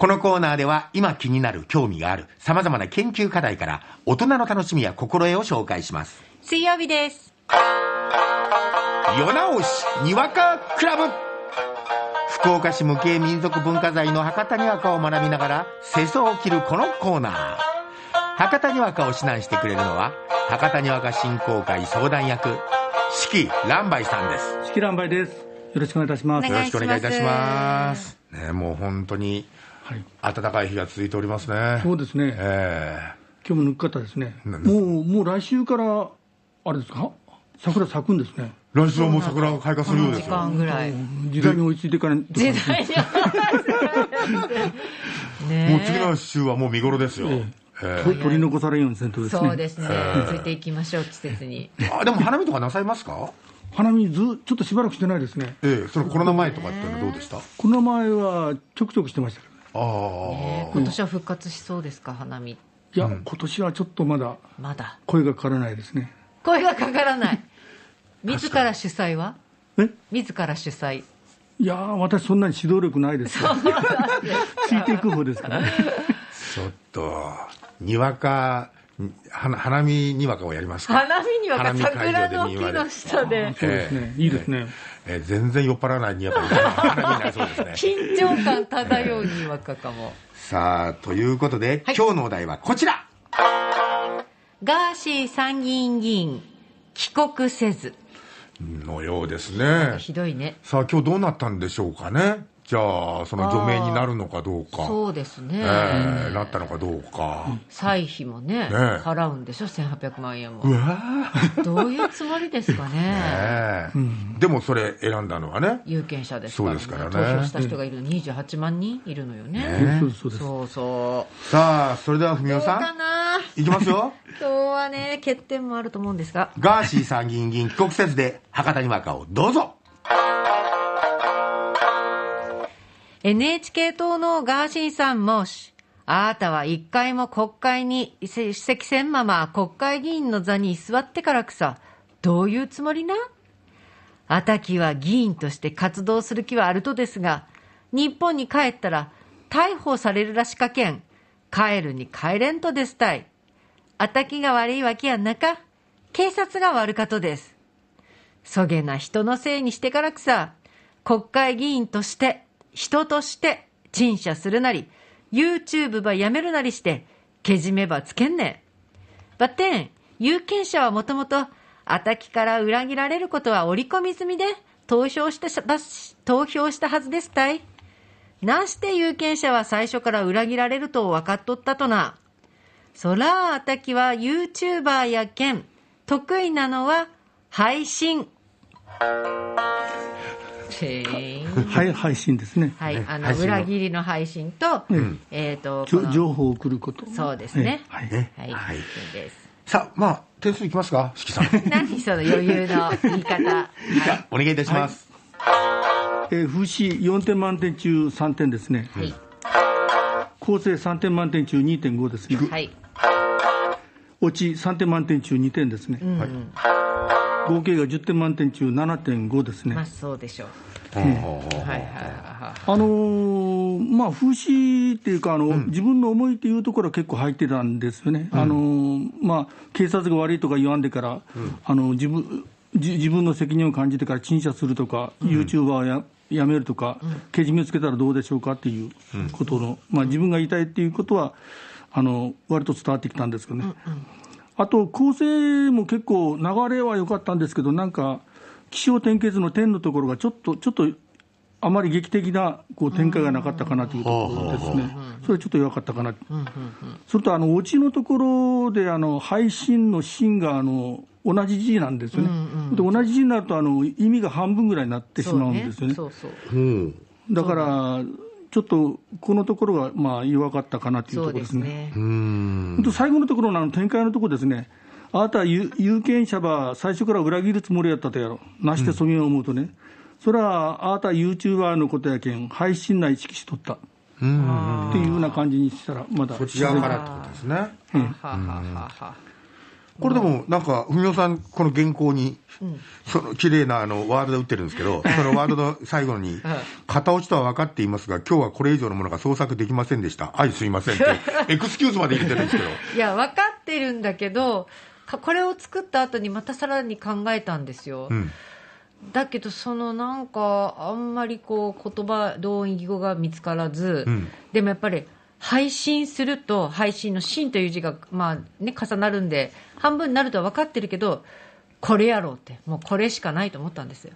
このコーナーでは今気になる興味がある様々な研究課題から大人の楽しみや心得を紹介します。水曜日です。夜直しにわかクラブ福岡市無形民族文化財の博多にわかを学びながら世相を切るこのコーナー博多にわかを指南してくれるのは博多にわか振興会相談役四季蘭梅さんです式乱梅です。よろしくお願いいたします。よろお願いしくお願いいたしますねもう本当にはい。暖かい日が続いておりますねそうですね。え今日もぬっかったですね。なもう、もう来週から、あれですか？桜咲くんですね。ー来週はもう桜が開花するようです時よ間ぐらい。時代に追いついていかないと時代に。ねもう次の週はもう見頃ですよ、ええと取り残されんようにせんとですね。そうですね。ついていきましょう、季節に。えあでも花見とかなさいますか？花見ず、ちょっとしばらくしてないですね。ええそのコロナ前とかってどうでした？この前はちょくちょくしてましたね。ああ、今年は復活しそうですか、花見。いや、今年はちょっとまだまだ。声がかからないですね。声がかからない。自ら主催は？え？自ら主催。いやー、私そんなに指導力ないですよ。つ いていく方ですからね。ちょっとにわか花花見にわかをやりますか花見には花見会桜の木の下で。そうですね。いいですね。えー全然酔っ払わないにわか緊張感漂うにわかかも。さあということで、はい今日のお題はこちらガーシー参議院議員、帰国せず。のようですねひどいね。さあ今日どうなったんでしょうかねじゃあその除名になるのかどうかそうですね。えーなったのかどうか、歳費もね、ね払うんでしょ、1800万円もう。わーどういうつもりですかね？ええでもそれ選んだのはね有権者ですからね。そうですからね投票した人がいるの28万人いるのよね。ねそうそうです。そうそう。さあそれでは文雄さ。んいきますよ 今日はね、欠点もあると思うんですが。ガーシー参議院議員帰国せずで博多にわかをどうぞ NHK 党のガーシーさんもし、あなたは一回も国会に出席せんまま国会議員の座に座ってからくさ、どういうつもりな？あたきは議員として活動する気はあるとですが、日本に帰ったら逮捕されるらしかけん、帰るに帰れんとですたい。あたきが悪いわけやなか、警察が悪かとです。そげな人のせいにしてからくさ、国会議員として、人として、陳謝するなり、YouTube ばやめるなりして、けじめばつけんねん。ばってん、有権者はもともと、あたきから裏切られることは織り込み済みで、投票してし投票したはずですたい。なして有権者は最初から裏切られると分かっとったとな。そらあたきは YouTuber やけん、得意なのは配信。はい、配信ですね。はい、あの裏切りの配信と、えっ、と、情報を送ること。そうですね。はい。ねはい、はい。さあまあ点数いきますか？四季さんじ 何その余裕の言い方。ゃあお願いいたします、えー、風刺4点満点中3点ですね。はい。構成3点満点中2.5ですね。はい。落ち3点満点中2点ですね。合計が10点満点中7.5ですね。まあそうでしょう。あのーまあ、風刺っていうかあの、自分の思いっていうところは結構入ってたんですよね、あのーまあ、警察が悪いとか言わんでから、あの自分じ自分の責任を感じてから陳謝するとか、ユーチューバーをややめるとか、けじめつけたらどうでしょうかっていうことの、まあ、自分が言いたいっていうことは、あの割と伝わってきたんですけどね。あと構成も結構、流れは良かったんですけど、なんか、気象転結の点のところがちょっと、ちょっとあまり劇的なこう展開がなかったかなというところですね、それはちょっと弱かったかな、それとあのオチのところであの配信のシーンがあの同じ字なんですよね、で同じ字になるとあの意味が半分ぐらいになってしまうんですよね。そうそう。うん。だからちょっとこのところがまあ弱かったかなというところですすね。ね。うん。本当最後のところのあの展開のところですね、あなたは有有権者は最初から裏切るつもりやったとやろ、なしてそげん思うとね、それはあなたは YouTuber のことやけん、配信内意識しとった。っていうような感じにしたら、まだ。そっち側からってことですね。ははははは。これでもなんか、文雄さん、この原稿に、その綺麗なあのワードで打ってるんですけど、そのワードの最後に、型落ちとは分かっていますが、今日はこれ以上のものが創作できませんでした。はい、すいませんって、エクスキューズまで入れてるんですけど。いや、分かってるんだけど、かこれを作った後にまたさらに考えたんですよ。うん。だけど、そのなんか、あんまりこう、言葉、同音異義語が見つからず、うんでもやっぱり、配信すると、配信の信という字が、まあね、重なるんで、半分になるとは分かってるけど、これやろうって、もうこれしかないと思ったんですよ。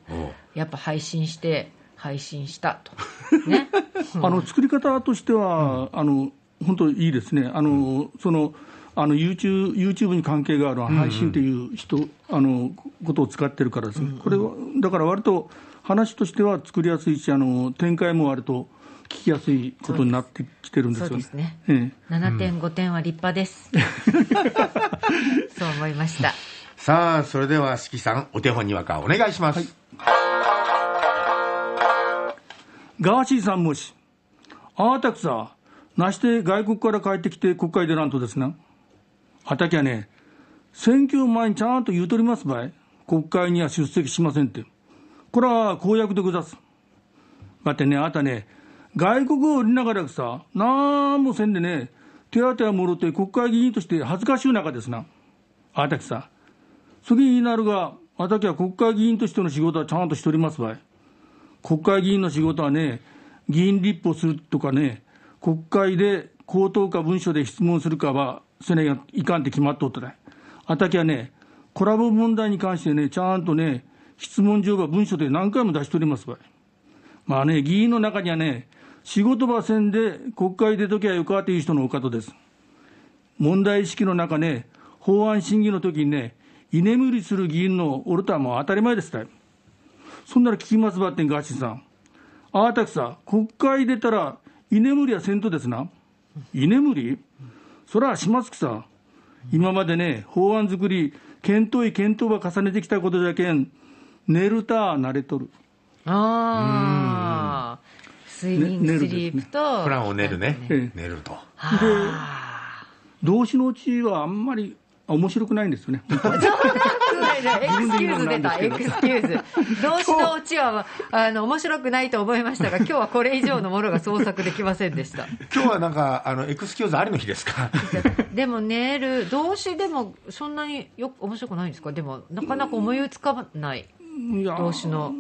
やっぱ配信して、配信したと。ね。あの作り方としては、あの本当いいですね、あのそのあの YouTube, YouTube に関係がある配信という人、あのことを使ってるからですね、これはだから割と話としては作りやすいし、あの展開も割と聞きやすいことになってきてるんですよね。そうですね。ええ7点、5点は立派です。そう思いました。さあ、それでは、四季さん、お手本にわかお願いします。ガーシーさんもし、あーたくさ、なして外国から帰ってきて国会でなんとですな。あたきゃね、選挙前にちゃんと言うとりますばい。国会には出席しませんって。これは公約でござす。待ってね、あたね、外国を売りながらさ、なんもせんでね、手当はもろて国会議員として恥ずかしい中ですな。あたきさ、次になるが、あたきは国会議員としての仕事はちゃんとしておりますばい。国会議員の仕事はね、議員立法するとかね、国会で口頭か文書で質問するかは、せねがいかんって決まっとったら、あたきはね、コラボ問題に関してね、ちゃんとね、質問状は文書で何回も出しておりますばい。まあね、議員の中にはね、仕事場せんで国会出ときゃよかっていう人のお方です。問題意識の中ね、法案審議の時にね、居眠りする議員のおるとはもう当たり前ですたい。そんなら聞きますばってん、ガーシーさん。あーたくさ、国会出たら、居眠りはせんとですな。居眠り？そらしますくさ。今までね、法案作り、検討医検討ば重ねてきたことじゃけん、寝るた慣れとる。ああ、睡眠ね寝るスリープと、プランを練るね。ええ寝ると。あ動詞のうちはあんまり面白くないんですよね。本当にーエクスキューズ出た、エクスキューズ。動詞のオチは、あの、面白くないと思いましたが、今日はこれ以上のものが創作できませんでした。今日はなんか、あの、エクスキューズありの日ですか？でも寝る、動詞でもそんなによく面白くないんですか？でも、なかなか思いつかない。動詞の。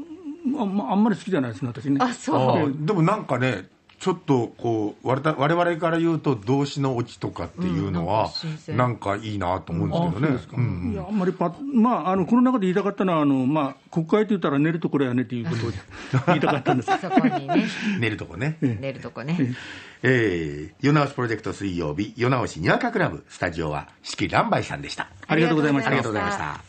あんまあんまり好きじゃないですね、私ね。あ、そう。でもなんかね、ちょっとこう、われた我々から言うと、動詞のオチとかっていうのはなんかいいなと思うんですけどね。うんいやあんまりパまあ、あのこの中で言いたかったのは、あのまあ、国会って言ったら寝るところやねっていうことを 言いたかったんです。そこにね、寝るとこね。寝るとこね。えー、夜直しプロジェクト水曜日、夜直しにわかクラブ、スタジオは四季乱梅さんでした。ありがとうございましたありがとうございました。